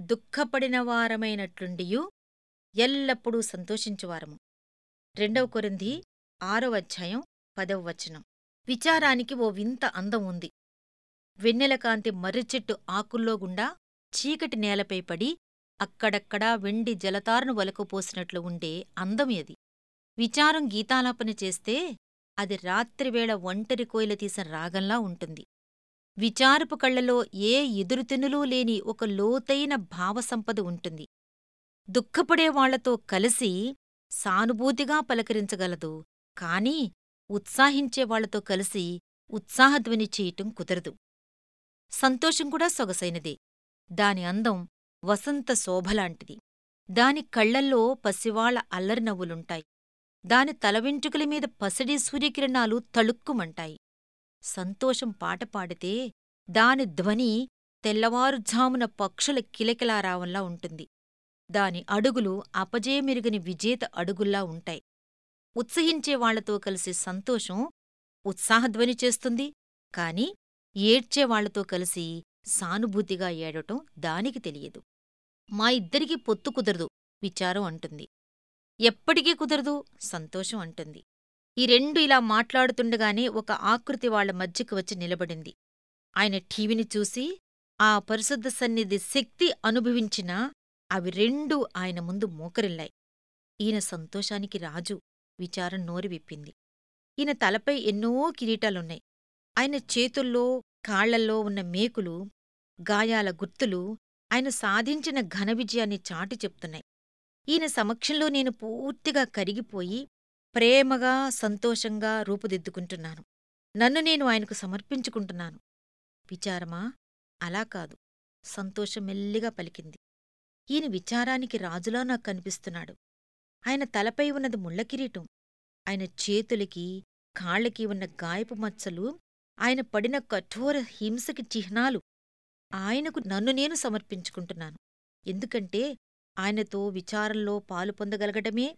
దుఃఖపడిన వారమైనట్లుండియు ఎల్లప్పుడూ సంతోషించువారము. రెండవ కొరింది ఆరవ అధ్యాయం పదవ వచనం. విచారానికి ఓ వింత అందం ఉంది. వెన్నెల కాంతి మర్రిచెట్టు ఆకుల్లో గుండా చీకటి నేలపై పడి అక్కడక్కడా వెండి జలతారును వలకపోసినట్లు ఉండే అందం అది. విచారం గీతాలాపన చేస్తే అది రాత్రివేళ ఒంటరి కోయిల తీసిన రాగంలా ఉంటుంది. విచారపు కళ్ళలో ఏ ఎదురుతెనులూ లేని ఒక లోతైన భావసంపద ఉంటుంది. దుఃఖపడేవాళ్ళతో కలిసి సానుభూతిగా పలకరించగలదు కాని ఉత్సాహించేవాళ్ళతో కలిసి ఉత్సాహధ్వని చేయటం కుదరదు. సంతోషం కూడా సొగసైనదే. దాని అందం వసంత శోభలాంటిది. దాని కళ్ళల్లో పసివాళ్ళ అల్లరి నవ్వులుంటాయి. దాని తలవెంట్రుకల మీద పసిడి సూర్యకిరణాలు తళుక్కుమంటాయి. సంతోషం పాట పాడితే దాని ధ్వని తెల్లవారుఝామున పక్షుల కిలకిలారావంలా ఉంటుంది. దాని అడుగులు అపజయమిరుగని విజేత అడుగుల్లా ఉంటాయి. ఉత్సహించేవాళ్ళతో కలిసి సంతోషం ఉత్సాహధ్వని చేస్తుంది. కాని ఏడ్చేవాళ్ళతో కలిసి సానుభూతిగా ఏడటం దానికి తెలియదు. మా ఇద్దరికీ పొత్తు కుదరదు విచారం అంటుంది. ఎప్పటికీ కుదరదు సంతోషం అంటుంది. ఈ రెండు ఇలా మాట్లాడుతుండగానే ఒక ఆకృతి వాళ్ళ మధ్యకు వచ్చి నిలబడింది. ఆయన ఠీవిని చూసి ఆ పరిశుద్ధ సన్నిధి శక్తి అనుభవించినా అవి రెండూ ఆయన ముందు మోకరిల్లాయి. ఈయన సంతోషానికి రాజు విచారం నోరి విప్పింది. ఈయన తలపై ఎన్నో కిరీటాలున్నాయి. ఆయన చేతుల్లో కాళ్ళల్లో ఉన్న మేకులు గాయాల గుర్తులు ఆయన సాధించిన ఘన విజయాన్ని చాటి చెప్తున్నాయి. ఈయన సమక్షంలో నేను పూర్తిగా కరిగిపోయి ప్రేమగా సంతోషంగా రూపుదిద్దుకుంటున్నాను. నన్ను నేను ఆయనకు సమర్పించుకుంటున్నాను. విచారమా? అలా కాదు. సంతోషం మెల్లిగా పలికింది. ఈయన విచారానికి రాజులా నాకు కనిపిస్తున్నాడు. ఆయన తలపై ఉన్నది ముళ్ళకిరీటం ఆయన చేతులకి కాళ్ళకి ఉన్న గాయపు మచ్చలు ఆయన పడిన కఠోర హింసకి చిహ్నాలు. ఆయనకు నన్ను నేను సమర్పించుకుంటున్నాను. ఎందుకంటే ఆయనతో విచారంలో పాలు పొందగలగటమే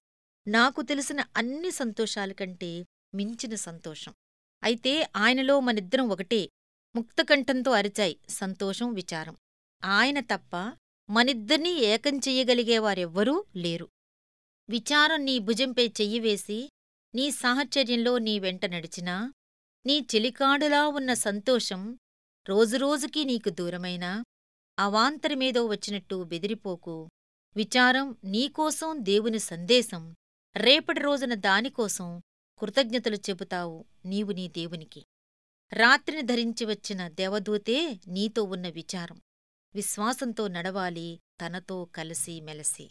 నాకు తెలిసిన అన్ని సంతోషాల కంటే మించిన సంతోషం. అయితే ఆయనలో మనిద్దరం ఒకటే ముక్తకంఠంతో అరిచాయి సంతోషం విచారం. ఆయన తప్ప మనిద్దర్నీ ఏకం చెయ్యగలిగేవారెవ్వరూ లేరు. విచారం నీ భుజంపై చెయ్యివేసి నీ సాహచర్యంలో నీ వెంట నడిచినా నీ చెలికాడులా ఉన్న సంతోషం రోజురోజుకీ నీకు దూరమైనా అవాంతరమేదో వచ్చినట్టు బెదిరిపోకు. విచారం నీకోసం దేవుని సందేశం రేపటి రోజున దానికోసం కృతజ్ఞతలు చెబుతావు నీవు నీ దేవునికి. రాత్రిని ధరించి వచ్చిన దేవదూతే నీతో ఉన్న విచారం. విశ్వాసంతో నడవాలి తనతో కలిసి మెలసి.